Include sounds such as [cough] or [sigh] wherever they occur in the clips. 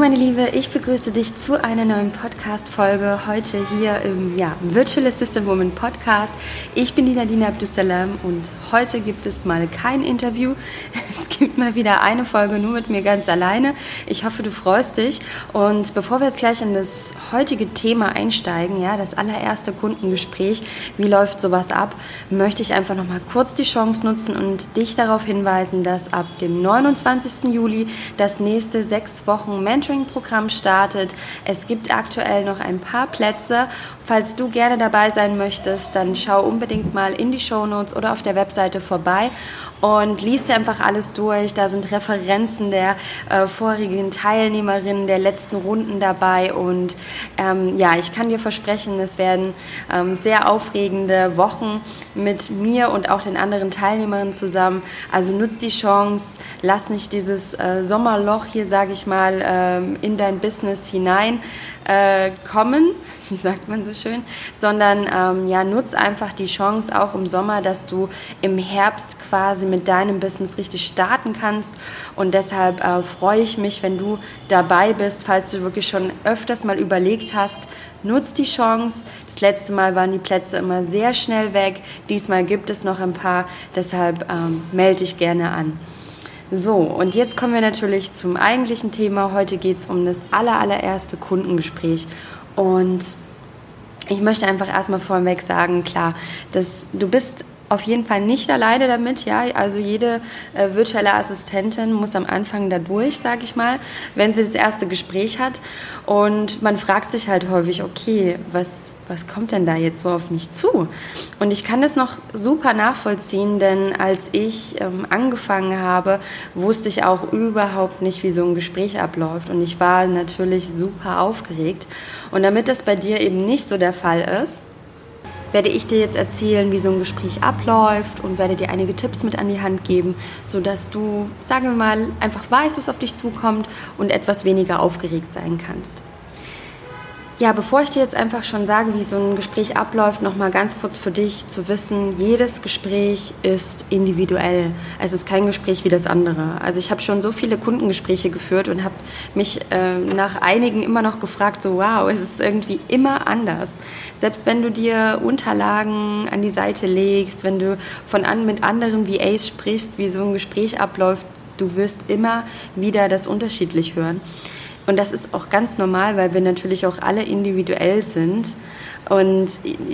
Meine Liebe, ich begrüße dich zu einer neuen Podcast-Folge heute hier im ja, Virtual Assistant Woman Podcast. Ich bin die Nadine Abdusalam und heute gibt es mal kein Interview. Gibt [laughs] mal wieder eine Folge nur mit mir ganz alleine. Ich hoffe, du freust dich. Und bevor wir jetzt gleich in das heutige Thema einsteigen, ja, das allererste Kundengespräch, wie läuft sowas ab, möchte ich einfach noch mal kurz die Chance nutzen und dich darauf hinweisen, dass ab dem 29. Juli das nächste sechs Wochen Mentoring-Programm startet. Es gibt aktuell noch ein paar Plätze. Falls du gerne dabei sein möchtest, dann schau unbedingt mal in die Show Notes oder auf der Webseite vorbei und liest einfach alles durch. Da sind Referenzen der äh, vorigen Teilnehmerinnen der letzten Runden dabei und ähm, ja, ich kann dir versprechen, es werden ähm, sehr aufregende Wochen mit mir und auch den anderen Teilnehmerinnen zusammen. Also nutz die Chance, lass nicht dieses äh, Sommerloch hier, sage ich mal, ähm, in dein Business hinein äh, kommen, [laughs] wie sagt man so schön, sondern ähm, ja, nutz einfach die Chance auch im Sommer, dass du im Herbst quasi mit deinem Business richtig starten kannst. Und deshalb äh, freue ich mich, wenn du dabei bist, falls du wirklich schon öfters mal überlegt hast, nutz die Chance. Das letzte Mal waren die Plätze immer sehr schnell weg. Diesmal gibt es noch ein paar. Deshalb ähm, melde dich gerne an. So, und jetzt kommen wir natürlich zum eigentlichen Thema. Heute geht es um das aller, allererste Kundengespräch. Und ich möchte einfach erstmal vorweg sagen, klar, dass du bist auf jeden Fall nicht alleine damit, ja. Also jede äh, virtuelle Assistentin muss am Anfang da durch, sage ich mal, wenn sie das erste Gespräch hat. Und man fragt sich halt häufig, okay, was, was kommt denn da jetzt so auf mich zu? Und ich kann das noch super nachvollziehen, denn als ich ähm, angefangen habe, wusste ich auch überhaupt nicht, wie so ein Gespräch abläuft. Und ich war natürlich super aufgeregt. Und damit das bei dir eben nicht so der Fall ist, werde ich dir jetzt erzählen, wie so ein Gespräch abläuft und werde dir einige Tipps mit an die Hand geben, sodass du, sagen wir mal, einfach weißt, was auf dich zukommt und etwas weniger aufgeregt sein kannst. Ja, bevor ich dir jetzt einfach schon sage, wie so ein Gespräch abläuft, noch mal ganz kurz für dich zu wissen, jedes Gespräch ist individuell. Es ist kein Gespräch wie das andere. Also ich habe schon so viele Kundengespräche geführt und habe mich äh, nach einigen immer noch gefragt, so wow, es ist irgendwie immer anders. Selbst wenn du dir Unterlagen an die Seite legst, wenn du von an mit anderen VAs sprichst, wie so ein Gespräch abläuft, du wirst immer wieder das unterschiedlich hören. Und das ist auch ganz normal, weil wir natürlich auch alle individuell sind und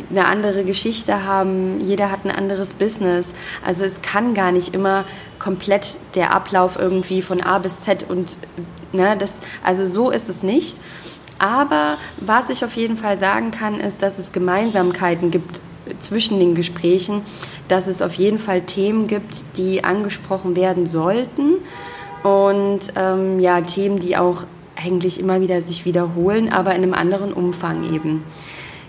eine andere Geschichte haben. Jeder hat ein anderes Business. Also es kann gar nicht immer komplett der Ablauf irgendwie von A bis Z und ne, das, also so ist es nicht. Aber was ich auf jeden Fall sagen kann, ist, dass es Gemeinsamkeiten gibt zwischen den Gesprächen, dass es auf jeden Fall Themen gibt, die angesprochen werden sollten und ähm, ja, Themen, die auch eigentlich immer wieder sich wiederholen, aber in einem anderen Umfang eben.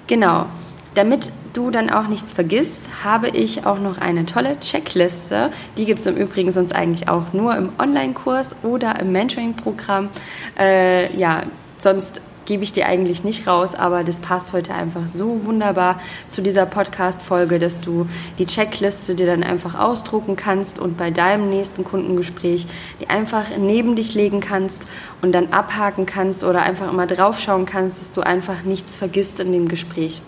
Genau. Damit du dann auch nichts vergisst, habe ich auch noch eine tolle Checkliste. Die gibt es im Übrigen sonst eigentlich auch nur im Online-Kurs oder im Mentoring-Programm. Äh, ja, sonst gebe ich dir eigentlich nicht raus, aber das passt heute einfach so wunderbar zu dieser Podcast-Folge, dass du die Checkliste dir dann einfach ausdrucken kannst und bei deinem nächsten Kundengespräch die einfach neben dich legen kannst und dann abhaken kannst oder einfach immer draufschauen kannst, dass du einfach nichts vergisst in dem Gespräch.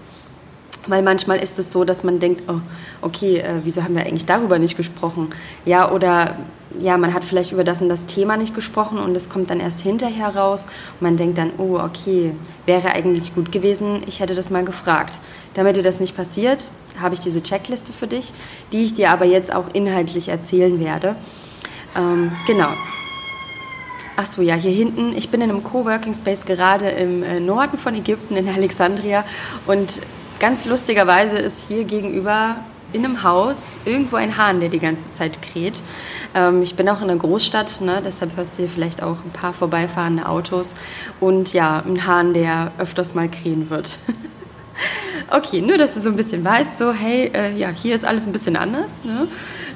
Weil manchmal ist es so, dass man denkt, oh, okay, äh, wieso haben wir eigentlich darüber nicht gesprochen? Ja, oder ja, man hat vielleicht über das und das Thema nicht gesprochen und es kommt dann erst hinterher raus und man denkt dann, oh, okay, wäre eigentlich gut gewesen, ich hätte das mal gefragt. Damit dir das nicht passiert, habe ich diese Checkliste für dich, die ich dir aber jetzt auch inhaltlich erzählen werde. Ähm, genau. Ach so, ja, hier hinten, ich bin in einem Coworking Space gerade im äh, Norden von Ägypten, in Alexandria und Ganz lustigerweise ist hier gegenüber in einem Haus irgendwo ein Hahn, der die ganze Zeit kräht. Ähm, ich bin auch in einer Großstadt, ne? deshalb hörst du hier vielleicht auch ein paar vorbeifahrende Autos und ja, ein Hahn, der öfters mal krähen wird. [laughs] okay, nur dass du so ein bisschen weißt, so hey, äh, ja, hier ist alles ein bisschen anders. Ne?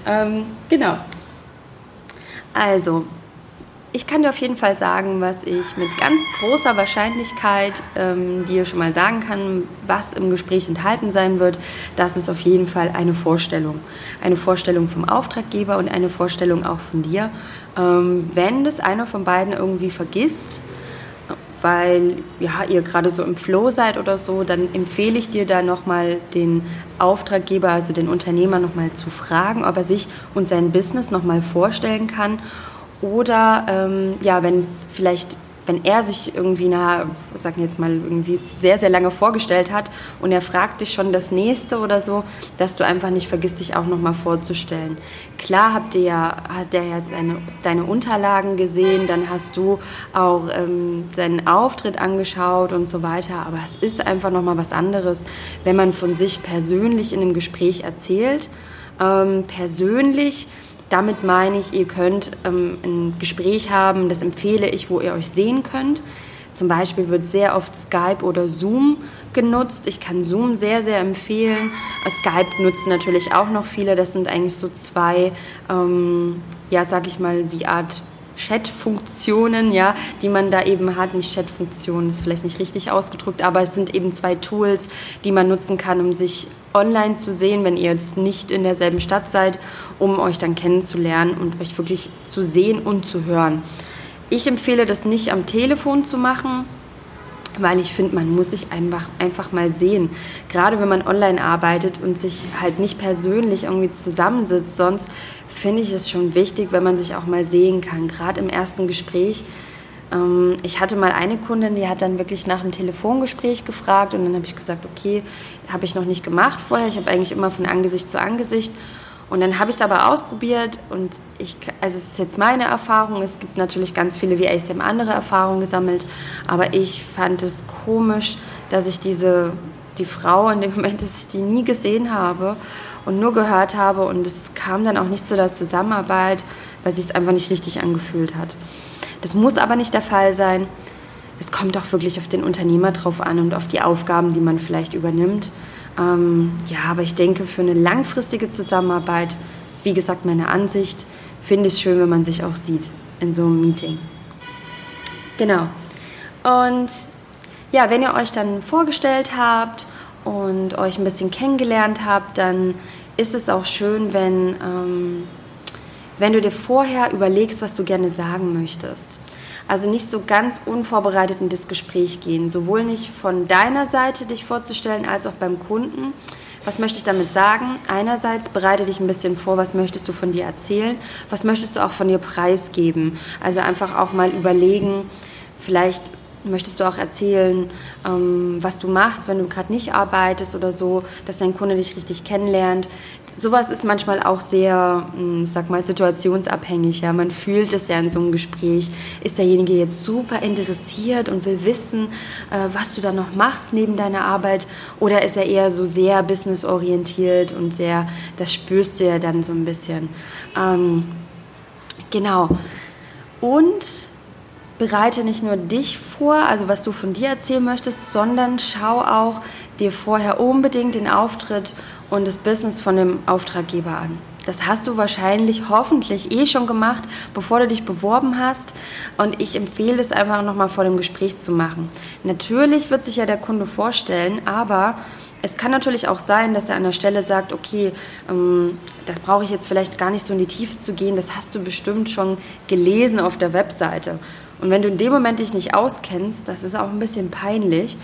Ähm, genau. Also, ich kann dir auf jeden Fall sagen, was ich mit ganz großer Wahrscheinlichkeit ähm, dir schon mal sagen kann, was im Gespräch enthalten sein wird. Das ist auf jeden Fall eine Vorstellung. Eine Vorstellung vom Auftraggeber und eine Vorstellung auch von dir. Ähm, wenn das einer von beiden irgendwie vergisst, weil ja, ihr gerade so im Flow seid oder so, dann empfehle ich dir da nochmal den Auftraggeber, also den Unternehmer nochmal zu fragen, ob er sich und sein Business nochmal vorstellen kann. Oder ähm, ja, wenn es vielleicht wenn er sich irgendwie, na, sagen jetzt mal, irgendwie sehr, sehr lange vorgestellt hat und er fragt dich schon das nächste oder so, dass du einfach nicht vergisst, dich auch nochmal vorzustellen. Klar habt ihr ja, hat er ja deine, deine Unterlagen gesehen, dann hast du auch ähm, seinen Auftritt angeschaut und so weiter, aber es ist einfach nochmal was anderes, wenn man von sich persönlich in einem Gespräch erzählt. Ähm, persönlich damit meine ich, ihr könnt ähm, ein Gespräch haben, das empfehle ich, wo ihr euch sehen könnt. Zum Beispiel wird sehr oft Skype oder Zoom genutzt. Ich kann Zoom sehr, sehr empfehlen. Skype nutzen natürlich auch noch viele. Das sind eigentlich so zwei, ähm, ja, sag ich mal, wie Art Chat-Funktionen, ja, die man da eben hat. Nicht Chat-Funktionen, ist vielleicht nicht richtig ausgedrückt, aber es sind eben zwei Tools, die man nutzen kann, um sich online zu sehen, wenn ihr jetzt nicht in derselben Stadt seid, um euch dann kennenzulernen und euch wirklich zu sehen und zu hören. Ich empfehle das nicht am Telefon zu machen, weil ich finde, man muss sich einfach, einfach mal sehen. Gerade wenn man online arbeitet und sich halt nicht persönlich irgendwie zusammensitzt, sonst finde ich es schon wichtig, wenn man sich auch mal sehen kann. Gerade im ersten Gespräch. Ähm, ich hatte mal eine Kundin, die hat dann wirklich nach dem Telefongespräch gefragt und dann habe ich gesagt, okay, habe ich noch nicht gemacht vorher. Ich habe eigentlich immer von Angesicht zu Angesicht. Und dann habe ich es aber ausprobiert und ich, also es ist jetzt meine Erfahrung. Es gibt natürlich ganz viele wie ACM andere Erfahrungen gesammelt, aber ich fand es komisch, dass ich diese, die Frau in dem Moment, [laughs] dass ich die nie gesehen habe und nur gehört habe und es kam dann auch nicht zu der Zusammenarbeit, weil sich es einfach nicht richtig angefühlt hat. Das muss aber nicht der Fall sein. Es kommt auch wirklich auf den Unternehmer drauf an und auf die Aufgaben, die man vielleicht übernimmt. Ähm, ja, aber ich denke, für eine langfristige Zusammenarbeit, ist wie gesagt meine Ansicht, finde ich es schön, wenn man sich auch sieht in so einem Meeting. Genau. Und ja, wenn ihr euch dann vorgestellt habt und euch ein bisschen kennengelernt habt, dann ist es auch schön, wenn, ähm, wenn du dir vorher überlegst, was du gerne sagen möchtest. Also nicht so ganz unvorbereitet in das Gespräch gehen. Sowohl nicht von deiner Seite dich vorzustellen, als auch beim Kunden. Was möchte ich damit sagen? Einerseits bereite dich ein bisschen vor, was möchtest du von dir erzählen, was möchtest du auch von dir preisgeben. Also einfach auch mal überlegen, vielleicht möchtest du auch erzählen, ähm, was du machst, wenn du gerade nicht arbeitest oder so, dass dein Kunde dich richtig kennenlernt. Sowas ist manchmal auch sehr, hm, sag mal, situationsabhängig. Ja? Man fühlt es ja in so einem Gespräch. Ist derjenige jetzt super interessiert und will wissen, äh, was du da noch machst neben deiner Arbeit? Oder ist er eher so sehr businessorientiert und sehr, das spürst du ja dann so ein bisschen. Ähm, genau. Und bereite nicht nur dich vor, also was du von dir erzählen möchtest, sondern schau auch dir vorher unbedingt den Auftritt und das Business von dem Auftraggeber an. Das hast du wahrscheinlich hoffentlich eh schon gemacht, bevor du dich beworben hast. Und ich empfehle es einfach nochmal vor dem Gespräch zu machen. Natürlich wird sich ja der Kunde vorstellen, aber es kann natürlich auch sein, dass er an der Stelle sagt, okay, ähm, das brauche ich jetzt vielleicht gar nicht so in die Tiefe zu gehen, das hast du bestimmt schon gelesen auf der Webseite. Und wenn du in dem Moment dich nicht auskennst, das ist auch ein bisschen peinlich.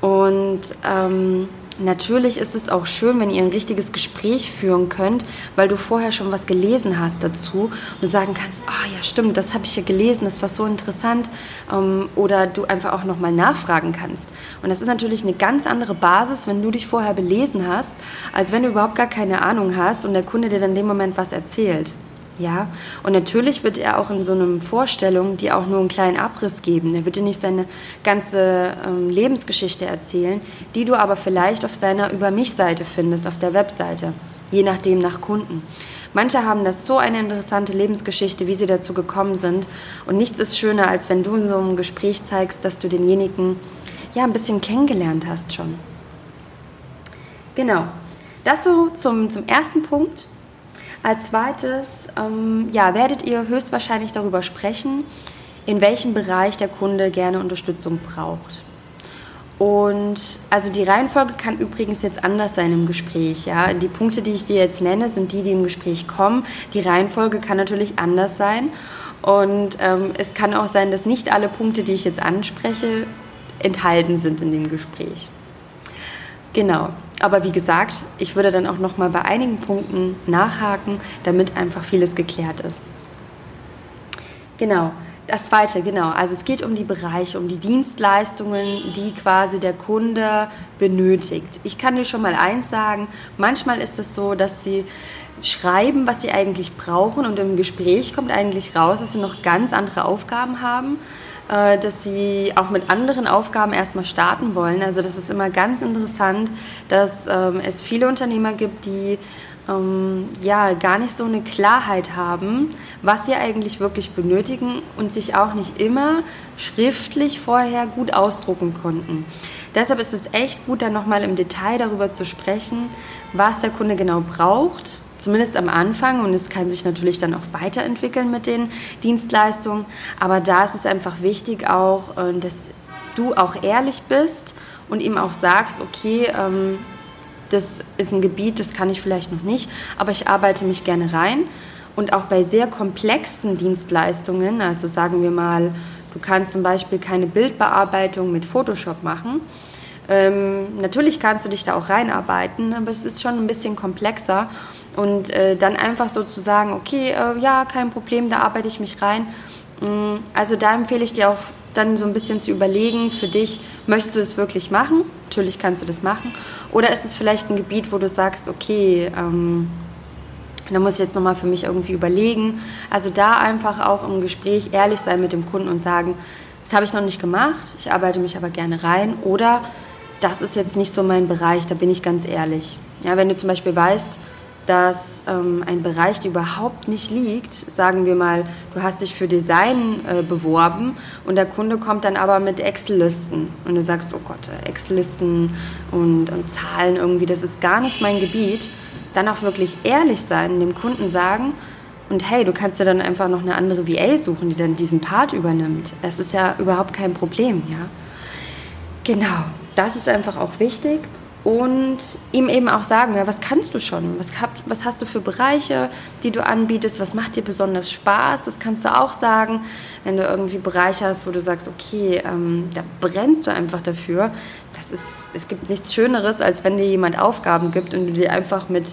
Und ähm, natürlich ist es auch schön, wenn ihr ein richtiges Gespräch führen könnt, weil du vorher schon was gelesen hast dazu und sagen kannst, ah oh, ja stimmt, das habe ich ja gelesen, das war so interessant. Ähm, oder du einfach auch nochmal nachfragen kannst. Und das ist natürlich eine ganz andere Basis, wenn du dich vorher belesen hast, als wenn du überhaupt gar keine Ahnung hast und der Kunde dir dann in dem Moment was erzählt. Ja, und natürlich wird er auch in so einer Vorstellung dir auch nur einen kleinen Abriss geben. Er wird dir nicht seine ganze ähm, Lebensgeschichte erzählen, die du aber vielleicht auf seiner Über mich-Seite findest, auf der Webseite, je nachdem nach Kunden. Manche haben das so eine interessante Lebensgeschichte, wie sie dazu gekommen sind. Und nichts ist schöner, als wenn du in so einem Gespräch zeigst, dass du denjenigen ja ein bisschen kennengelernt hast schon. Genau. Das so zum, zum ersten Punkt. Als zweites, ähm, ja, werdet ihr höchstwahrscheinlich darüber sprechen, in welchem Bereich der Kunde gerne Unterstützung braucht. Und also die Reihenfolge kann übrigens jetzt anders sein im Gespräch. Ja? Die Punkte, die ich dir jetzt nenne, sind die, die im Gespräch kommen. Die Reihenfolge kann natürlich anders sein. Und ähm, es kann auch sein, dass nicht alle Punkte, die ich jetzt anspreche, enthalten sind in dem Gespräch. Genau. Aber wie gesagt, ich würde dann auch noch mal bei einigen Punkten nachhaken, damit einfach vieles geklärt ist. Genau. Das zweite, genau. Also es geht um die Bereiche, um die Dienstleistungen, die quasi der Kunde benötigt. Ich kann dir schon mal eins sagen, manchmal ist es so, dass sie schreiben, was sie eigentlich brauchen und im Gespräch kommt eigentlich raus, dass sie noch ganz andere Aufgaben haben, äh, dass sie auch mit anderen Aufgaben erstmal starten wollen. Also das ist immer ganz interessant, dass ähm, es viele Unternehmer gibt, die ähm, ja gar nicht so eine Klarheit haben, was sie eigentlich wirklich benötigen und sich auch nicht immer schriftlich vorher gut ausdrucken konnten. Deshalb ist es echt gut, dann nochmal im Detail darüber zu sprechen, was der Kunde genau braucht, zumindest am Anfang und es kann sich natürlich dann auch weiterentwickeln mit den Dienstleistungen, aber da ist es einfach wichtig auch, äh, dass du auch ehrlich bist und ihm auch sagst, okay, ähm, das ist ein Gebiet, das kann ich vielleicht noch nicht, aber ich arbeite mich gerne rein. Und auch bei sehr komplexen Dienstleistungen, also sagen wir mal, du kannst zum Beispiel keine Bildbearbeitung mit Photoshop machen. Ähm, natürlich kannst du dich da auch reinarbeiten, aber es ist schon ein bisschen komplexer. Und äh, dann einfach so zu sagen, okay, äh, ja, kein Problem, da arbeite ich mich rein. Mm, also da empfehle ich dir auch dann so ein bisschen zu überlegen für dich, möchtest du das wirklich machen? Natürlich kannst du das machen. Oder ist es vielleicht ein Gebiet, wo du sagst, okay, ähm, da muss ich jetzt nochmal für mich irgendwie überlegen. Also da einfach auch im Gespräch ehrlich sein mit dem Kunden und sagen, das habe ich noch nicht gemacht, ich arbeite mich aber gerne rein. Oder das ist jetzt nicht so mein Bereich, da bin ich ganz ehrlich. Ja, wenn du zum Beispiel weißt, dass ähm, ein Bereich dir überhaupt nicht liegt, sagen wir mal, du hast dich für Design äh, beworben und der Kunde kommt dann aber mit Excel-Listen und du sagst, oh Gott, Excel-Listen und, und Zahlen irgendwie, das ist gar nicht mein Gebiet, dann auch wirklich ehrlich sein, dem Kunden sagen, und hey, du kannst dir dann einfach noch eine andere VA suchen, die dann diesen Part übernimmt. Es ist ja überhaupt kein Problem, ja. Genau, das ist einfach auch wichtig und ihm eben auch sagen, ja, was kannst du schon? Was, was hast du für Bereiche, die du anbietest? Was macht dir besonders Spaß? Das kannst du auch sagen, wenn du irgendwie Bereiche hast, wo du sagst, okay, ähm, da brennst du einfach dafür. Das ist, es gibt nichts Schöneres, als wenn dir jemand Aufgaben gibt und du dir einfach mit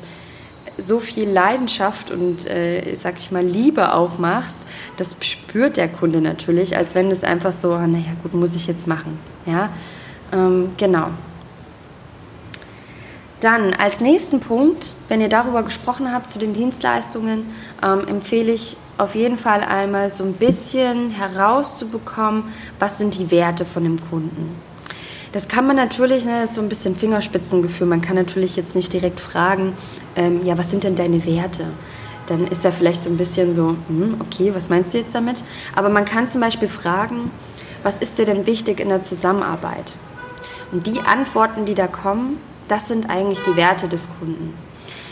so viel Leidenschaft und, äh, sag ich mal, Liebe auch machst, das spürt der Kunde natürlich, als wenn es einfach so, naja, gut, muss ich jetzt machen. Ja, ähm, genau. Dann als nächsten Punkt, wenn ihr darüber gesprochen habt zu den Dienstleistungen, ähm, empfehle ich auf jeden Fall einmal so ein bisschen herauszubekommen, was sind die Werte von dem Kunden. Das kann man natürlich, ne, das ist so ein bisschen Fingerspitzengefühl. Man kann natürlich jetzt nicht direkt fragen, ähm, ja, was sind denn deine Werte? Dann ist er vielleicht so ein bisschen so, hm, okay, was meinst du jetzt damit? Aber man kann zum Beispiel fragen, was ist dir denn wichtig in der Zusammenarbeit? Und die Antworten, die da kommen, das sind eigentlich die Werte des Kunden.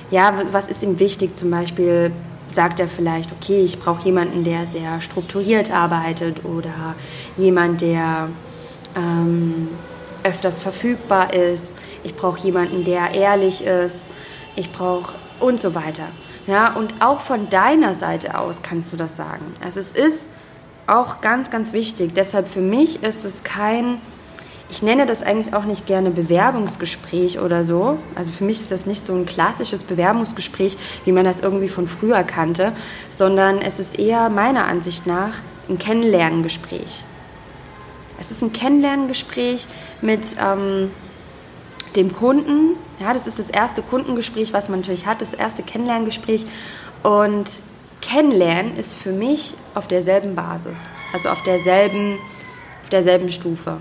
Ja, was ist ihm wichtig? Zum Beispiel sagt er vielleicht, okay, ich brauche jemanden, der sehr strukturiert arbeitet oder jemand, der ähm, öfters verfügbar ist. Ich brauche jemanden, der ehrlich ist. Ich brauche und so weiter. Ja, und auch von deiner Seite aus kannst du das sagen. Also es ist auch ganz, ganz wichtig. Deshalb für mich ist es kein ich nenne das eigentlich auch nicht gerne Bewerbungsgespräch oder so. Also für mich ist das nicht so ein klassisches Bewerbungsgespräch, wie man das irgendwie von früher kannte, sondern es ist eher meiner Ansicht nach ein Kennenlerngespräch. Es ist ein Kennenlerngespräch mit ähm, dem Kunden. Ja, das ist das erste Kundengespräch, was man natürlich hat, das erste Kennenlerngespräch. Und Kennenlernen ist für mich auf derselben Basis, also auf derselben, auf derselben Stufe.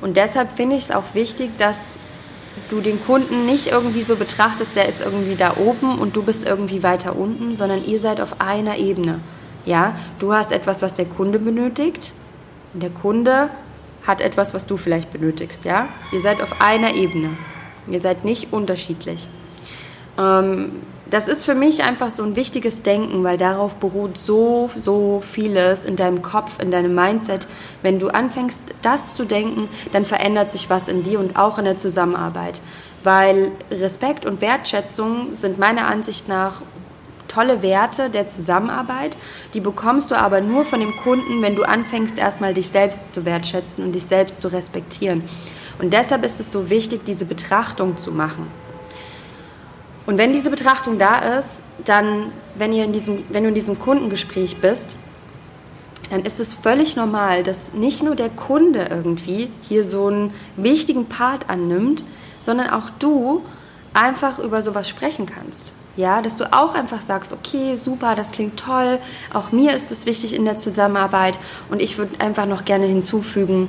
Und deshalb finde ich es auch wichtig, dass du den Kunden nicht irgendwie so betrachtest, der ist irgendwie da oben und du bist irgendwie weiter unten, sondern ihr seid auf einer Ebene. Ja, du hast etwas, was der Kunde benötigt und der Kunde hat etwas, was du vielleicht benötigst. Ja, ihr seid auf einer Ebene. Ihr seid nicht unterschiedlich. Ähm, das ist für mich einfach so ein wichtiges Denken, weil darauf beruht so, so vieles in deinem Kopf, in deinem Mindset. Wenn du anfängst, das zu denken, dann verändert sich was in dir und auch in der Zusammenarbeit. Weil Respekt und Wertschätzung sind meiner Ansicht nach tolle Werte der Zusammenarbeit. Die bekommst du aber nur von dem Kunden, wenn du anfängst, erstmal dich selbst zu wertschätzen und dich selbst zu respektieren. Und deshalb ist es so wichtig, diese Betrachtung zu machen. Und wenn diese Betrachtung da ist, dann, wenn, ihr in diesem, wenn du in diesem Kundengespräch bist, dann ist es völlig normal, dass nicht nur der Kunde irgendwie hier so einen wichtigen Part annimmt, sondern auch du einfach über sowas sprechen kannst. Ja, dass du auch einfach sagst, okay, super, das klingt toll, auch mir ist es wichtig in der Zusammenarbeit und ich würde einfach noch gerne hinzufügen,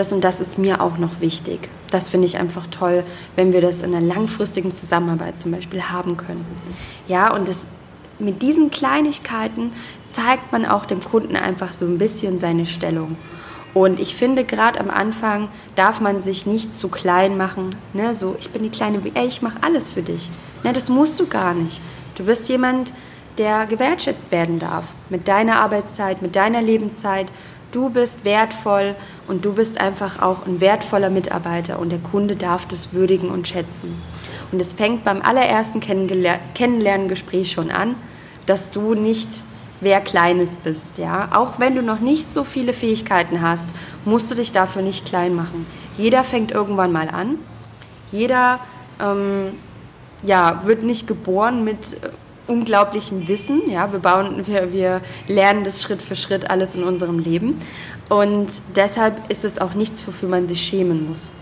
das und das ist mir auch noch wichtig. Das finde ich einfach toll, wenn wir das in einer langfristigen Zusammenarbeit zum Beispiel haben können. Ja, und das, mit diesen Kleinigkeiten zeigt man auch dem Kunden einfach so ein bisschen seine Stellung. Und ich finde, gerade am Anfang darf man sich nicht zu klein machen. Ne? So, ich bin die kleine, ey, ich mache alles für dich. Ne, das musst du gar nicht. Du bist jemand, der gewertschätzt werden darf. Mit deiner Arbeitszeit, mit deiner Lebenszeit. Du bist wertvoll und du bist einfach auch ein wertvoller Mitarbeiter und der Kunde darf das würdigen und schätzen. Und es fängt beim allerersten Kennenlerngespräch schon an, dass du nicht wer Kleines bist. Ja? Auch wenn du noch nicht so viele Fähigkeiten hast, musst du dich dafür nicht klein machen. Jeder fängt irgendwann mal an. Jeder ähm, ja, wird nicht geboren mit äh, unglaublichem Wissen. Ja? Wir, bauen, wir, wir lernen das Schritt für Schritt alles in unserem Leben. Und deshalb ist es auch nichts, wofür man sich schämen muss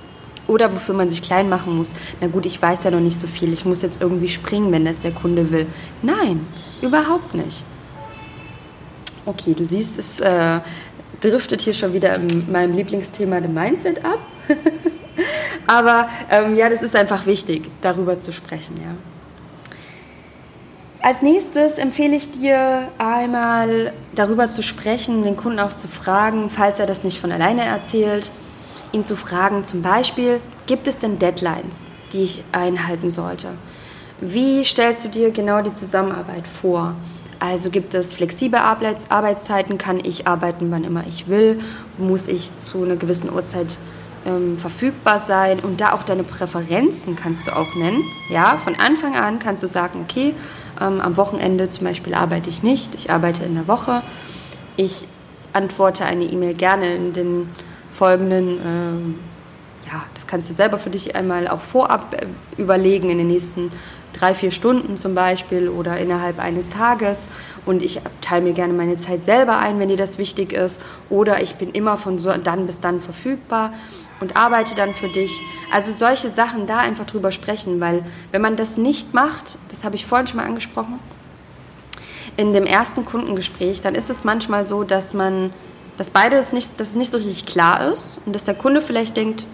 oder wofür man sich klein machen muss. Na gut, ich weiß ja noch nicht so viel, ich muss jetzt irgendwie springen, wenn das der Kunde will. Nein, überhaupt nicht. Okay, du siehst, es äh, driftet hier schon wieder in meinem Lieblingsthema, dem Mindset, ab. [laughs] Aber ähm, ja, das ist einfach wichtig, darüber zu sprechen, ja. Als nächstes empfehle ich dir einmal darüber zu sprechen, den Kunden auch zu fragen, falls er das nicht von alleine erzählt, ihn zu fragen, zum Beispiel, gibt es denn Deadlines, die ich einhalten sollte? Wie stellst du dir genau die Zusammenarbeit vor? Also gibt es flexible Arbeitszeiten, kann ich arbeiten, wann immer ich will, muss ich zu einer gewissen Uhrzeit ähm, verfügbar sein und da auch deine Präferenzen kannst du auch nennen. Ja, von Anfang an kannst du sagen, okay, ähm, am Wochenende zum Beispiel arbeite ich nicht, ich arbeite in der Woche. Ich antworte eine E-Mail gerne in den folgenden, ähm, ja, das kannst du selber für dich einmal auch vorab äh, überlegen in den nächsten drei, vier Stunden zum Beispiel oder innerhalb eines Tages. Und ich teile mir gerne meine Zeit selber ein, wenn dir das wichtig ist. Oder ich bin immer von so dann bis dann verfügbar und arbeite dann für dich. Also solche Sachen da einfach drüber sprechen, weil wenn man das nicht macht, das habe ich vorhin schon mal angesprochen, in dem ersten Kundengespräch, dann ist es manchmal so, dass man, dass beide es nicht, dass es nicht so richtig klar ist und dass der Kunde vielleicht denkt,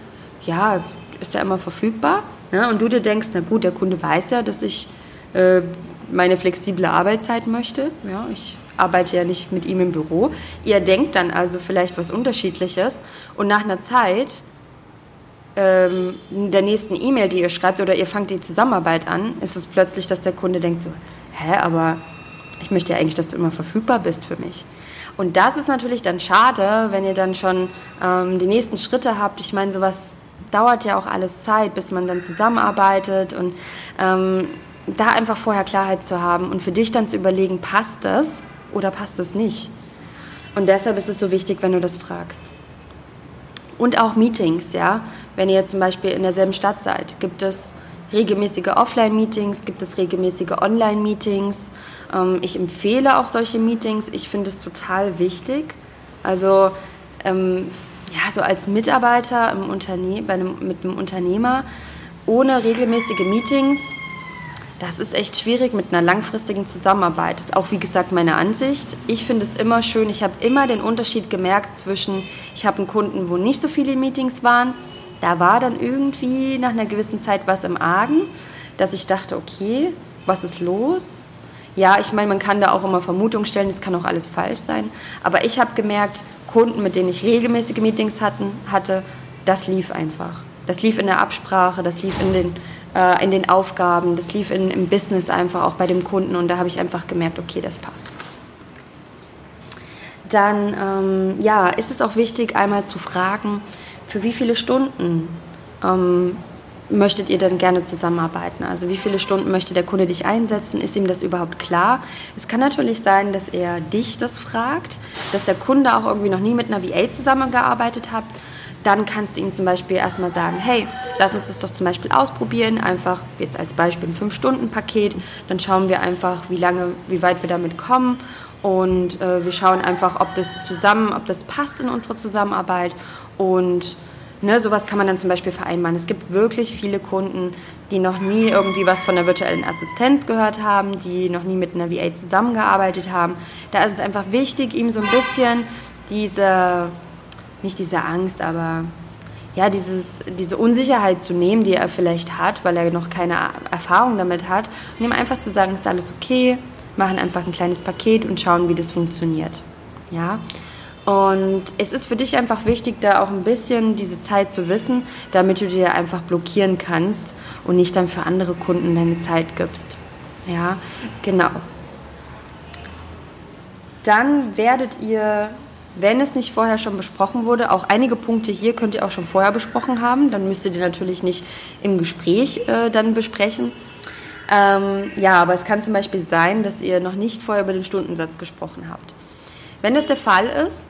ja, ist er immer verfügbar? Ja, und du dir denkst, na gut, der Kunde weiß ja, dass ich äh, meine flexible Arbeitszeit möchte. Ja, ich arbeite ja nicht mit ihm im Büro. Ihr denkt dann also vielleicht was Unterschiedliches und nach einer Zeit ähm, der nächsten E-Mail, die ihr schreibt oder ihr fangt die Zusammenarbeit an, ist es plötzlich, dass der Kunde denkt so, hä, aber ich möchte ja eigentlich, dass du immer verfügbar bist für mich. Und das ist natürlich dann schade, wenn ihr dann schon ähm, die nächsten Schritte habt. Ich meine, sowas dauert ja auch alles Zeit, bis man dann zusammenarbeitet und ähm, da einfach vorher Klarheit zu haben und für dich dann zu überlegen, passt das oder passt es nicht. Und deshalb ist es so wichtig, wenn du das fragst. Und auch Meetings, ja. Wenn ihr jetzt zum Beispiel in derselben Stadt seid, gibt es regelmäßige Offline-Meetings, gibt es regelmäßige Online-Meetings. Ähm, ich empfehle auch solche Meetings. Ich finde es total wichtig. Also ähm, ja, so als Mitarbeiter im Unterne bei einem, mit einem Unternehmer ohne regelmäßige Meetings, das ist echt schwierig mit einer langfristigen Zusammenarbeit. Das ist auch, wie gesagt, meine Ansicht. Ich finde es immer schön, ich habe immer den Unterschied gemerkt zwischen, ich habe einen Kunden, wo nicht so viele Meetings waren, da war dann irgendwie nach einer gewissen Zeit was im Argen, dass ich dachte, okay, was ist los? Ja, ich meine, man kann da auch immer Vermutungen stellen, das kann auch alles falsch sein. Aber ich habe gemerkt, Kunden, mit denen ich regelmäßige Meetings hatten, hatte, das lief einfach. Das lief in der Absprache, das lief in den äh, in den Aufgaben, das lief in, im Business einfach auch bei dem Kunden und da habe ich einfach gemerkt, okay, das passt. Dann ähm, ja, ist es auch wichtig, einmal zu fragen, für wie viele Stunden ähm, möchtet ihr denn gerne zusammenarbeiten? Also wie viele Stunden möchte der Kunde dich einsetzen? Ist ihm das überhaupt klar? Es kann natürlich sein, dass er dich das fragt, dass der Kunde auch irgendwie noch nie mit einer VA zusammengearbeitet hat. Dann kannst du ihm zum Beispiel erstmal sagen, hey, lass uns das doch zum Beispiel ausprobieren, einfach jetzt als Beispiel ein 5-Stunden-Paket. Dann schauen wir einfach, wie lange, wie weit wir damit kommen und äh, wir schauen einfach, ob das zusammen, ob das passt in unsere Zusammenarbeit und Ne, sowas kann man dann zum Beispiel vereinbaren. Es gibt wirklich viele Kunden, die noch nie irgendwie was von der virtuellen Assistenz gehört haben, die noch nie mit einer VA zusammengearbeitet haben. Da ist es einfach wichtig, ihm so ein bisschen diese, nicht diese Angst, aber ja, dieses, diese Unsicherheit zu nehmen, die er vielleicht hat, weil er noch keine Erfahrung damit hat, und ihm einfach zu sagen, ist alles okay, machen einfach ein kleines Paket und schauen, wie das funktioniert. Ja, und es ist für dich einfach wichtig, da auch ein bisschen diese Zeit zu wissen, damit du dir einfach blockieren kannst und nicht dann für andere Kunden deine Zeit gibst. Ja, genau. Dann werdet ihr, wenn es nicht vorher schon besprochen wurde, auch einige Punkte hier könnt ihr auch schon vorher besprochen haben. Dann müsst ihr natürlich nicht im Gespräch äh, dann besprechen. Ähm, ja, aber es kann zum Beispiel sein, dass ihr noch nicht vorher über den Stundensatz gesprochen habt. Wenn das der Fall ist,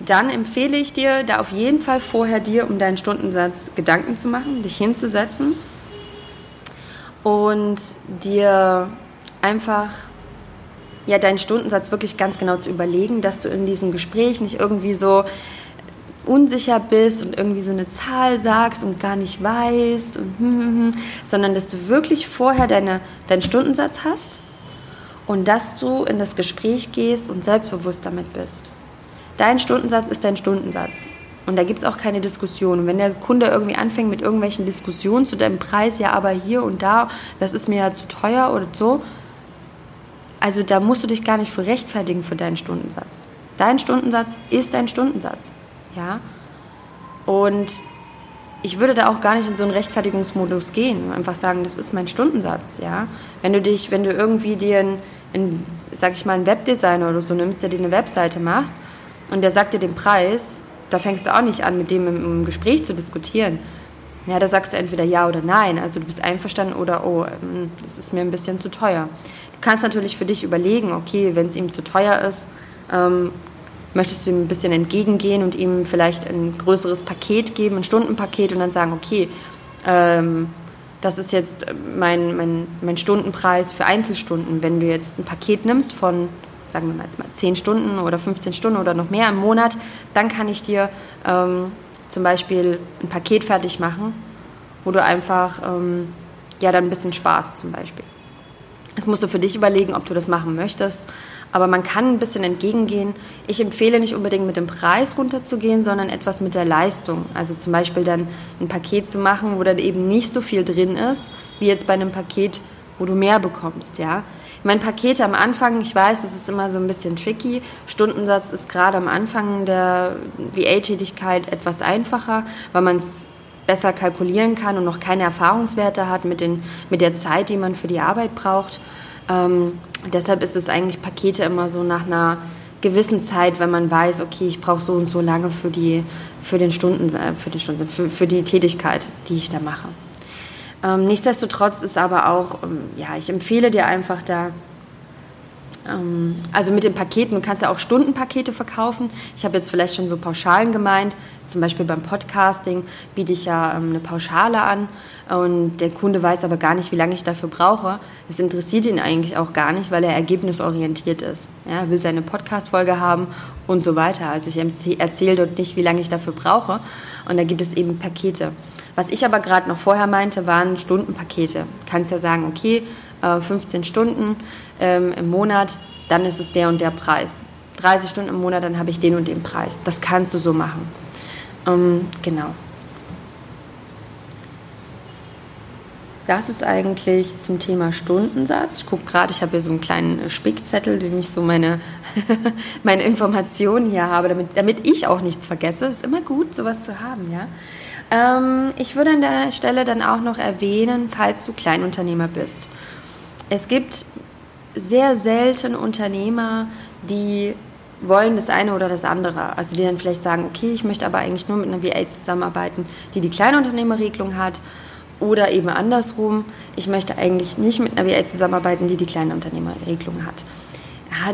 dann empfehle ich dir, da auf jeden Fall vorher dir um deinen Stundensatz Gedanken zu machen, dich hinzusetzen und dir einfach ja deinen Stundensatz wirklich ganz genau zu überlegen, dass du in diesem Gespräch nicht irgendwie so unsicher bist und irgendwie so eine Zahl sagst und gar nicht weißt, und hm, hm, hm, sondern dass du wirklich vorher deine, deinen Stundensatz hast und dass du in das Gespräch gehst und selbstbewusst damit bist. Dein Stundensatz ist dein Stundensatz. Und da gibt es auch keine Diskussion. Und wenn der Kunde irgendwie anfängt mit irgendwelchen Diskussionen zu deinem Preis, ja, aber hier und da, das ist mir ja zu teuer oder so, also da musst du dich gar nicht für rechtfertigen für deinen Stundensatz. Dein Stundensatz ist dein Stundensatz. Ja? Und ich würde da auch gar nicht in so einen Rechtfertigungsmodus gehen. Einfach sagen, das ist mein Stundensatz. Ja? Wenn du dich, wenn du irgendwie dir ein, ein sag ich mal, einen Webdesigner oder so nimmst, der dir eine Webseite machst und der sagt dir den Preis, da fängst du auch nicht an, mit dem im Gespräch zu diskutieren. Ja, da sagst du entweder ja oder nein. Also du bist einverstanden oder oh, ähm, das ist mir ein bisschen zu teuer. Kannst natürlich für dich überlegen, okay, wenn es ihm zu teuer ist, ähm, möchtest du ihm ein bisschen entgegengehen und ihm vielleicht ein größeres Paket geben, ein Stundenpaket und dann sagen, okay, ähm, das ist jetzt mein, mein, mein Stundenpreis für Einzelstunden. Wenn du jetzt ein Paket nimmst von sagen wir mal jetzt mal 10 Stunden oder 15 Stunden oder noch mehr im Monat, dann kann ich dir ähm, zum Beispiel ein Paket fertig machen, wo du einfach ähm, ja dann ein bisschen Spaß zum Beispiel. Das musst du für dich überlegen, ob du das machen möchtest. Aber man kann ein bisschen entgegengehen. Ich empfehle nicht unbedingt mit dem Preis runterzugehen, sondern etwas mit der Leistung. Also zum Beispiel dann ein Paket zu machen, wo dann eben nicht so viel drin ist, wie jetzt bei einem Paket, wo du mehr bekommst, ja. Mein Paket am Anfang, ich weiß, das ist immer so ein bisschen tricky. Stundensatz ist gerade am Anfang der VA-Tätigkeit etwas einfacher, weil man es besser kalkulieren kann und noch keine Erfahrungswerte hat mit, den, mit der Zeit, die man für die Arbeit braucht. Ähm, deshalb ist es eigentlich Pakete immer so nach einer gewissen Zeit, wenn man weiß, okay, ich brauche so und so lange für die, für den Stunden, äh, für die Stunde, für, für die Tätigkeit, die ich da mache. Ähm, nichtsdestotrotz ist aber auch, ähm, ja, ich empfehle dir einfach da, also mit den Paketen, du kannst ja auch Stundenpakete verkaufen. Ich habe jetzt vielleicht schon so Pauschalen gemeint, zum Beispiel beim Podcasting biete ich ja ähm, eine Pauschale an und der Kunde weiß aber gar nicht, wie lange ich dafür brauche. Es interessiert ihn eigentlich auch gar nicht, weil er ergebnisorientiert ist. Ja, er will seine Podcast-Folge haben und so weiter. Also ich erzähle dort nicht, wie lange ich dafür brauche und da gibt es eben Pakete. Was ich aber gerade noch vorher meinte, waren Stundenpakete. Du kannst ja sagen, okay, 15 äh, Stunden ähm, im Monat, dann ist es der und der Preis. 30 Stunden im Monat, dann habe ich den und den Preis. Das kannst du so machen. Ähm, genau. Das ist eigentlich zum Thema Stundensatz. Ich gucke gerade, ich habe hier so einen kleinen Spickzettel, den ich so meine, [laughs] meine Informationen hier habe, damit, damit ich auch nichts vergesse. Ist immer gut, sowas zu haben, ja. Ähm, ich würde an der Stelle dann auch noch erwähnen, falls du Kleinunternehmer bist. Es gibt sehr selten Unternehmer, die wollen das eine oder das andere. Also die dann vielleicht sagen, okay, ich möchte aber eigentlich nur mit einer VA zusammenarbeiten, die die Kleinunternehmerregelung hat. Oder eben andersrum, ich möchte eigentlich nicht mit einer VA zusammenarbeiten, die die Kleinunternehmerregelung hat.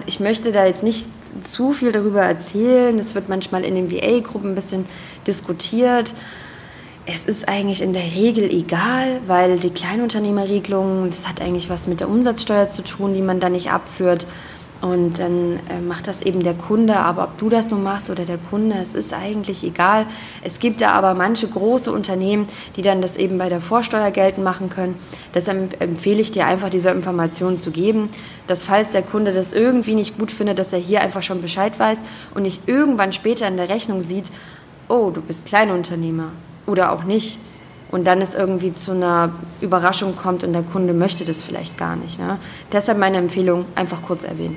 Ich möchte da jetzt nicht zu viel darüber erzählen. Das wird manchmal in den VA-Gruppen ein bisschen diskutiert. Es ist eigentlich in der Regel egal, weil die Kleinunternehmerregelung, das hat eigentlich was mit der Umsatzsteuer zu tun, die man da nicht abführt. Und dann äh, macht das eben der Kunde. Aber ob du das nun machst oder der Kunde, es ist eigentlich egal. Es gibt da aber manche große Unternehmen, die dann das eben bei der Vorsteuer geltend machen können. Deshalb empfehle ich dir einfach, diese Informationen zu geben, dass falls der Kunde das irgendwie nicht gut findet, dass er hier einfach schon Bescheid weiß und nicht irgendwann später in der Rechnung sieht, oh, du bist Kleinunternehmer oder auch nicht und dann es irgendwie zu einer Überraschung kommt und der Kunde möchte das vielleicht gar nicht. Ne? Deshalb meine Empfehlung, einfach kurz erwähnen.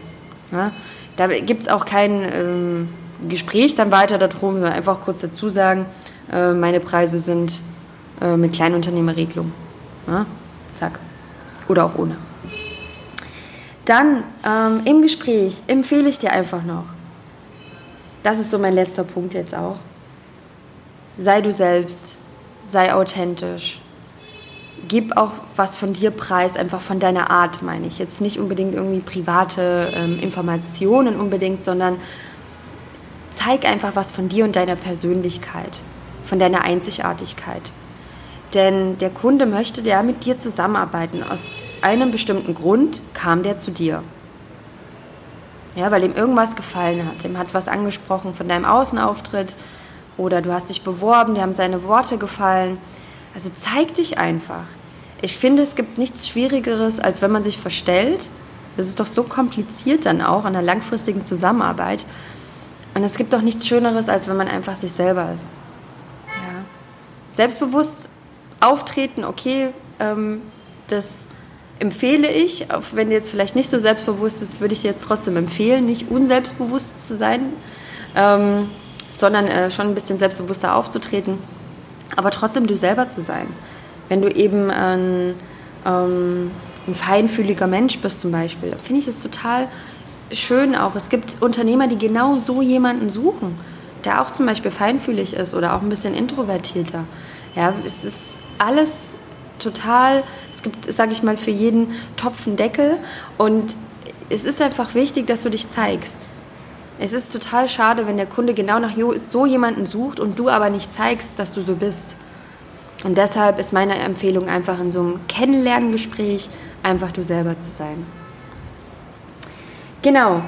Ja? Da gibt es auch kein ähm, Gespräch dann weiter darum, sondern einfach kurz dazu sagen, äh, meine Preise sind äh, mit Kleinunternehmerregelung. Ja? Zack. Oder auch ohne. Dann ähm, im Gespräch empfehle ich dir einfach noch, das ist so mein letzter Punkt jetzt auch, sei du selbst, sei authentisch, gib auch was von dir preis, einfach von deiner Art, meine ich. Jetzt nicht unbedingt irgendwie private ähm, Informationen unbedingt, sondern zeig einfach was von dir und deiner Persönlichkeit, von deiner Einzigartigkeit. Denn der Kunde möchte ja mit dir zusammenarbeiten. Aus einem bestimmten Grund kam der zu dir. Ja, weil ihm irgendwas gefallen hat. Ihm hat was angesprochen von deinem Außenauftritt oder du hast dich beworben, dir haben seine Worte gefallen also zeig dich einfach. Ich finde, es gibt nichts Schwierigeres, als wenn man sich verstellt. Das ist doch so kompliziert dann auch in einer langfristigen Zusammenarbeit. Und es gibt doch nichts Schöneres, als wenn man einfach sich selber ist. Ja. Selbstbewusst auftreten, okay, ähm, das empfehle ich. Auch wenn du jetzt vielleicht nicht so selbstbewusst ist, würde ich dir jetzt trotzdem empfehlen, nicht unselbstbewusst zu sein, ähm, sondern äh, schon ein bisschen selbstbewusster aufzutreten aber trotzdem du selber zu sein. Wenn du eben ein, ähm, ein feinfühliger Mensch bist zum Beispiel, finde ich das total schön auch. Es gibt Unternehmer, die genau so jemanden suchen, der auch zum Beispiel feinfühlig ist oder auch ein bisschen introvertierter. Ja, es ist alles total, es gibt, sage ich mal, für jeden Topf einen Deckel und es ist einfach wichtig, dass du dich zeigst. Es ist total schade, wenn der Kunde genau nach so jemanden sucht und du aber nicht zeigst, dass du so bist. Und deshalb ist meine Empfehlung einfach in so einem Kennenlerngespräch einfach du selber zu sein. Genau,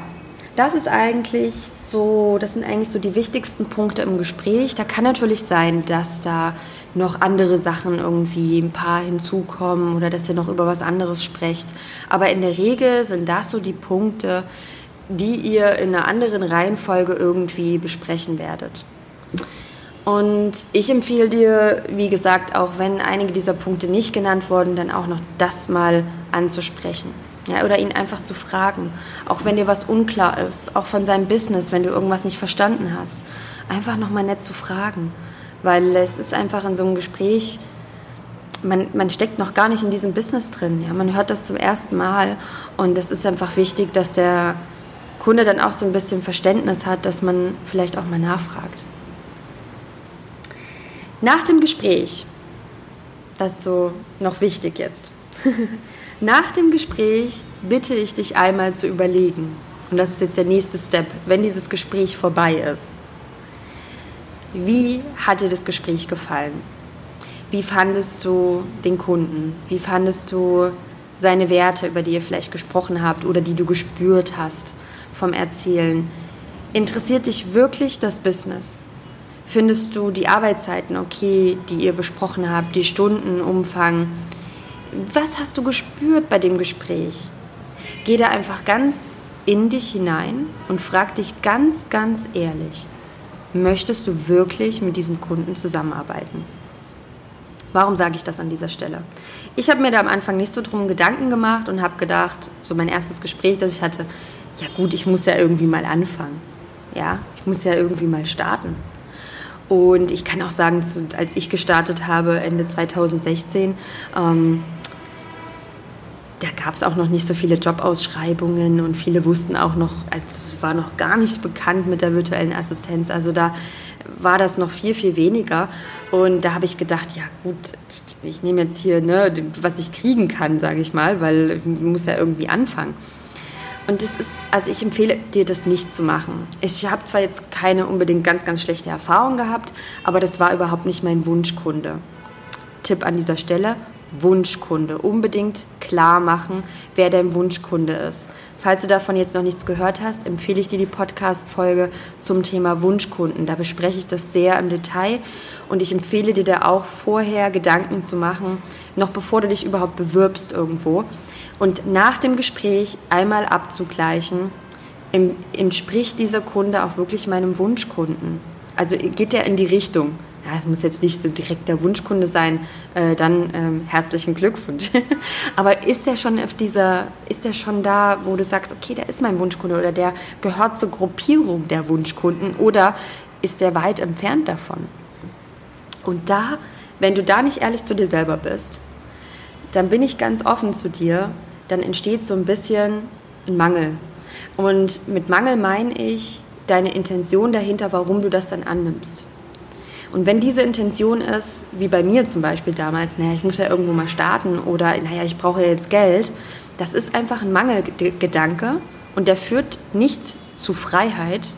das ist eigentlich so, das sind eigentlich so die wichtigsten Punkte im Gespräch. Da kann natürlich sein, dass da noch andere Sachen irgendwie ein paar hinzukommen oder dass ihr noch über was anderes sprecht. Aber in der Regel sind das so die Punkte, die ihr in einer anderen Reihenfolge irgendwie besprechen werdet. Und ich empfehle dir, wie gesagt, auch wenn einige dieser Punkte nicht genannt wurden, dann auch noch das mal anzusprechen. Ja, oder ihn einfach zu fragen, auch wenn dir was unklar ist, auch von seinem Business, wenn du irgendwas nicht verstanden hast, einfach nochmal nett zu fragen, weil es ist einfach in so einem Gespräch, man, man steckt noch gar nicht in diesem Business drin, ja, man hört das zum ersten Mal und es ist einfach wichtig, dass der Kunde dann auch so ein bisschen Verständnis hat, dass man vielleicht auch mal nachfragt. Nach dem Gespräch, das ist so noch wichtig jetzt, [laughs] nach dem Gespräch bitte ich dich einmal zu überlegen, und das ist jetzt der nächste Step, wenn dieses Gespräch vorbei ist. Wie hat dir das Gespräch gefallen? Wie fandest du den Kunden? Wie fandest du seine Werte, über die ihr vielleicht gesprochen habt oder die du gespürt hast? Vom Erzählen. Interessiert dich wirklich das Business? Findest du die Arbeitszeiten okay, die ihr besprochen habt, die Stundenumfang? Was hast du gespürt bei dem Gespräch? Geh da einfach ganz in dich hinein und frag dich ganz, ganz ehrlich, möchtest du wirklich mit diesem Kunden zusammenarbeiten? Warum sage ich das an dieser Stelle? Ich habe mir da am Anfang nicht so drum Gedanken gemacht und habe gedacht, so mein erstes Gespräch, das ich hatte, ja gut, ich muss ja irgendwie mal anfangen. Ja, ich muss ja irgendwie mal starten. Und ich kann auch sagen, als ich gestartet habe, Ende 2016, ähm, da gab es auch noch nicht so viele Jobausschreibungen und viele wussten auch noch, es war noch gar nicht bekannt mit der virtuellen Assistenz. Also da war das noch viel, viel weniger. Und da habe ich gedacht, ja gut, ich nehme jetzt hier, ne, was ich kriegen kann, sage ich mal, weil ich muss ja irgendwie anfangen. Und das ist, also ich empfehle dir, das nicht zu machen. Ich habe zwar jetzt keine unbedingt ganz, ganz schlechte Erfahrung gehabt, aber das war überhaupt nicht mein Wunschkunde. Tipp an dieser Stelle, Wunschkunde. Unbedingt klar machen, wer dein Wunschkunde ist. Falls du davon jetzt noch nichts gehört hast, empfehle ich dir die Podcast-Folge zum Thema Wunschkunden. Da bespreche ich das sehr im Detail und ich empfehle dir da auch vorher Gedanken zu machen, noch bevor du dich überhaupt bewirbst irgendwo. Und nach dem Gespräch einmal abzugleichen, entspricht dieser Kunde auch wirklich meinem Wunschkunden? Also geht der in die Richtung? ja, es muss jetzt nicht so direkt der Wunschkunde sein, äh, dann ähm, herzlichen Glückwunsch. [laughs] Aber ist der schon auf dieser, ist der schon da, wo du sagst, okay, der ist mein Wunschkunde oder der gehört zur Gruppierung der Wunschkunden oder ist der weit entfernt davon? Und da, wenn du da nicht ehrlich zu dir selber bist, dann bin ich ganz offen zu dir, dann entsteht so ein bisschen ein Mangel. Und mit Mangel meine ich deine Intention dahinter, warum du das dann annimmst. Und wenn diese Intention ist, wie bei mir zum Beispiel damals, naja, ich muss ja irgendwo mal starten oder naja, ich brauche ja jetzt Geld, das ist einfach ein Mangelgedanke und der führt nicht zu Freiheit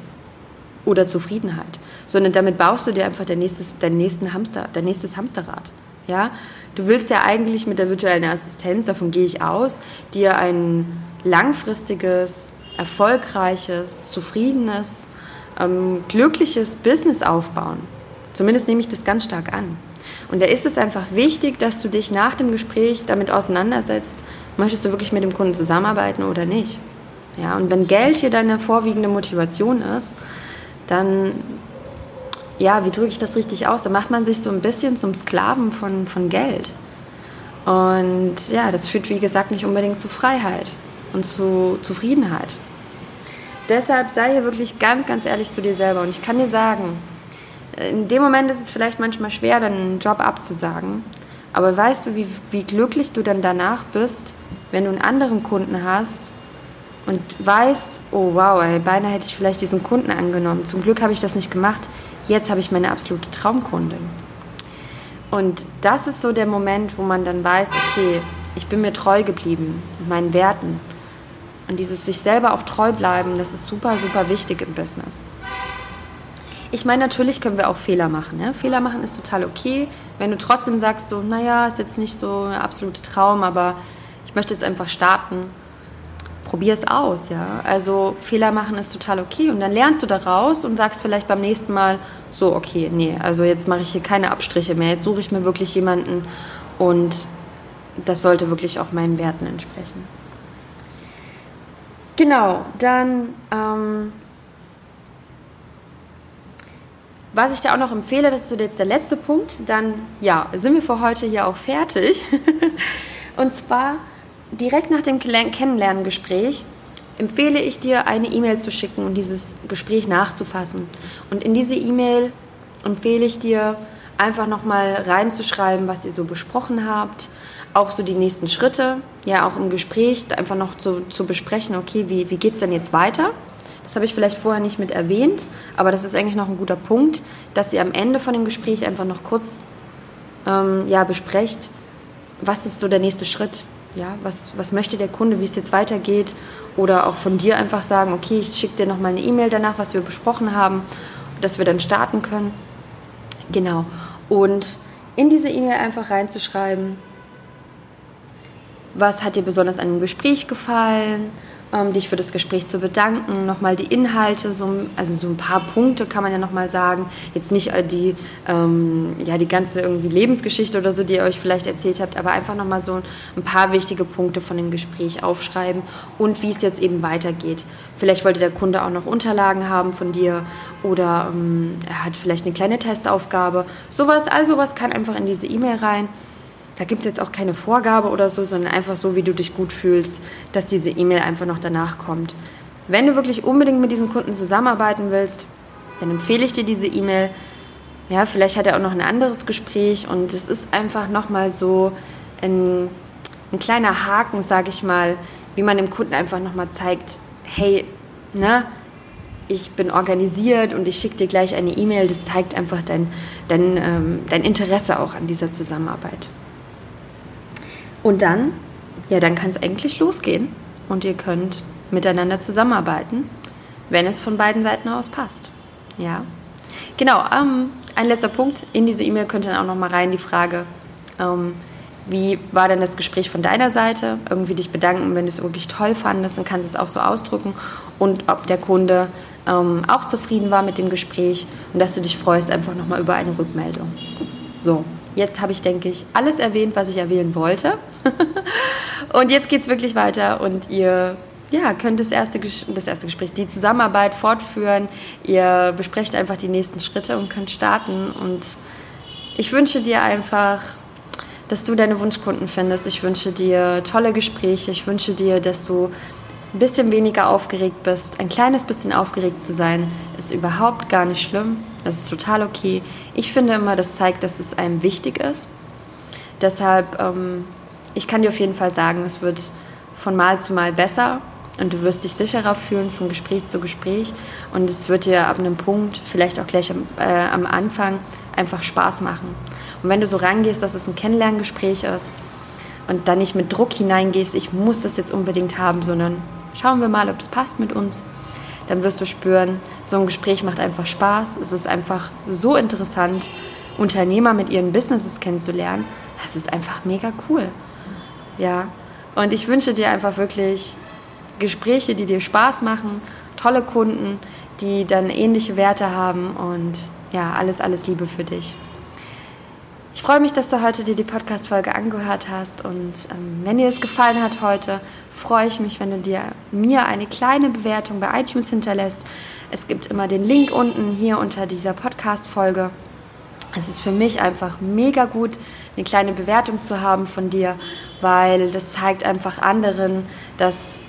oder Zufriedenheit, sondern damit baust du dir einfach dein nächstes, dein nächsten Hamster, dein nächstes Hamsterrad. Ja? Du willst ja eigentlich mit der virtuellen Assistenz, davon gehe ich aus, dir ein langfristiges, erfolgreiches, zufriedenes, ähm, glückliches Business aufbauen. Zumindest nehme ich das ganz stark an. Und da ist es einfach wichtig, dass du dich nach dem Gespräch damit auseinandersetzt, möchtest du wirklich mit dem Kunden zusammenarbeiten oder nicht. Ja, und wenn Geld hier deine vorwiegende Motivation ist, dann, ja, wie drücke ich das richtig aus? Da macht man sich so ein bisschen zum Sklaven von, von Geld. Und ja, das führt, wie gesagt, nicht unbedingt zu Freiheit und zu Zufriedenheit. Deshalb sei hier wirklich ganz, ganz ehrlich zu dir selber. Und ich kann dir sagen, in dem Moment ist es vielleicht manchmal schwer, dann einen Job abzusagen. Aber weißt du, wie, wie glücklich du dann danach bist, wenn du einen anderen Kunden hast und weißt, oh wow, ey, beinahe hätte ich vielleicht diesen Kunden angenommen. Zum Glück habe ich das nicht gemacht. Jetzt habe ich meine absolute Traumkundin. Und das ist so der Moment, wo man dann weiß, okay, ich bin mir treu geblieben, meinen Werten. Und dieses sich selber auch treu bleiben, das ist super, super wichtig im Business. Ich meine, natürlich können wir auch Fehler machen. Ja? Fehler machen ist total okay. Wenn du trotzdem sagst, so, naja, ist jetzt nicht so ein absoluter Traum, aber ich möchte jetzt einfach starten, probier es aus. Ja? Also Fehler machen ist total okay. Und dann lernst du daraus und sagst vielleicht beim nächsten Mal, so, okay, nee, also jetzt mache ich hier keine Abstriche mehr. Jetzt suche ich mir wirklich jemanden und das sollte wirklich auch meinen Werten entsprechen. Genau, dann ähm, Was ich dir auch noch empfehle, das ist jetzt der letzte Punkt, dann ja, sind wir für heute hier auch fertig. [laughs] Und zwar direkt nach dem Kennenlerngespräch empfehle ich dir, eine E-Mail zu schicken und dieses Gespräch nachzufassen. Und in diese E-Mail empfehle ich dir, einfach nochmal reinzuschreiben, was ihr so besprochen habt, auch so die nächsten Schritte, ja, auch im Gespräch einfach noch zu, zu besprechen, okay, wie, wie geht es denn jetzt weiter? Das habe ich vielleicht vorher nicht mit erwähnt, aber das ist eigentlich noch ein guter Punkt, dass ihr am Ende von dem Gespräch einfach noch kurz ähm, ja, besprecht, was ist so der nächste Schritt? Ja, was, was möchte der Kunde, wie es jetzt weitergeht? Oder auch von dir einfach sagen, okay, ich schicke dir nochmal eine E-Mail danach, was wir besprochen haben, dass wir dann starten können. Genau. Und in diese E-Mail einfach reinzuschreiben, was hat dir besonders an dem Gespräch gefallen? Ähm, dich für das Gespräch zu bedanken, nochmal die Inhalte, so, also so ein paar Punkte kann man ja nochmal sagen, jetzt nicht äh, die, ähm, ja, die ganze irgendwie Lebensgeschichte oder so, die ihr euch vielleicht erzählt habt, aber einfach nochmal so ein paar wichtige Punkte von dem Gespräch aufschreiben und wie es jetzt eben weitergeht. Vielleicht wollte der Kunde auch noch Unterlagen haben von dir oder ähm, er hat vielleicht eine kleine Testaufgabe. Sowas, all sowas kann einfach in diese E-Mail rein. Da gibt es jetzt auch keine Vorgabe oder so, sondern einfach so, wie du dich gut fühlst, dass diese E-Mail einfach noch danach kommt. Wenn du wirklich unbedingt mit diesem Kunden zusammenarbeiten willst, dann empfehle ich dir diese E-Mail. ja, vielleicht hat er auch noch ein anderes Gespräch und es ist einfach nochmal so ein, ein kleiner Haken, sage ich mal, wie man dem Kunden einfach nochmal zeigt, hey, ne, ich bin organisiert und ich schicke dir gleich eine E-Mail. Das zeigt einfach dein, dein, ähm, dein Interesse auch an dieser Zusammenarbeit. Und dann, ja, dann kann es eigentlich losgehen und ihr könnt miteinander zusammenarbeiten, wenn es von beiden Seiten aus passt. Ja, genau. Ähm, ein letzter Punkt in diese E-Mail könnte dann auch noch mal rein die Frage, ähm, wie war denn das Gespräch von deiner Seite? Irgendwie dich bedanken, wenn du es wirklich toll fandest, dann kannst du es auch so ausdrücken. Und ob der Kunde ähm, auch zufrieden war mit dem Gespräch und dass du dich freust einfach nochmal über eine Rückmeldung. So, jetzt habe ich, denke ich, alles erwähnt, was ich erwähnen wollte. [laughs] und jetzt geht es wirklich weiter und ihr ja, könnt das erste, das erste Gespräch, die Zusammenarbeit fortführen. Ihr besprecht einfach die nächsten Schritte und könnt starten. Und ich wünsche dir einfach dass du deine Wunschkunden findest. Ich wünsche dir tolle Gespräche. Ich wünsche dir, dass du ein bisschen weniger aufgeregt bist. Ein kleines bisschen aufgeregt zu sein, ist überhaupt gar nicht schlimm. Das ist total okay. Ich finde immer, das zeigt, dass es einem wichtig ist. Deshalb, ähm, ich kann dir auf jeden Fall sagen, es wird von Mal zu Mal besser und du wirst dich sicherer fühlen von Gespräch zu Gespräch und es wird dir ab einem Punkt, vielleicht auch gleich am, äh, am Anfang, einfach Spaß machen. Und wenn du so rangehst, dass es ein Kennenlerngespräch ist und dann nicht mit Druck hineingehst, ich muss das jetzt unbedingt haben, sondern schauen wir mal, ob es passt mit uns, dann wirst du spüren, so ein Gespräch macht einfach Spaß. Es ist einfach so interessant, Unternehmer mit ihren Businesses kennenzulernen. Das ist einfach mega cool. Ja, und ich wünsche dir einfach wirklich Gespräche, die dir Spaß machen, tolle Kunden, die dann ähnliche Werte haben und ja, alles, alles Liebe für dich. Ich freue mich, dass du heute dir die Podcast-Folge angehört hast und ähm, wenn dir es gefallen hat heute, freue ich mich, wenn du dir mir eine kleine Bewertung bei iTunes hinterlässt. Es gibt immer den Link unten hier unter dieser Podcast-Folge. Es ist für mich einfach mega gut, eine kleine Bewertung zu haben von dir, weil das zeigt einfach anderen, dass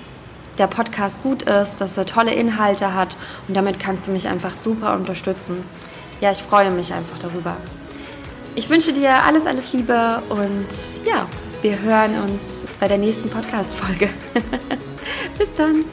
der Podcast gut ist, dass er tolle Inhalte hat und damit kannst du mich einfach super unterstützen. Ja, ich freue mich einfach darüber. Ich wünsche dir alles, alles Liebe und ja, wir hören uns bei der nächsten Podcast-Folge. [laughs] Bis dann.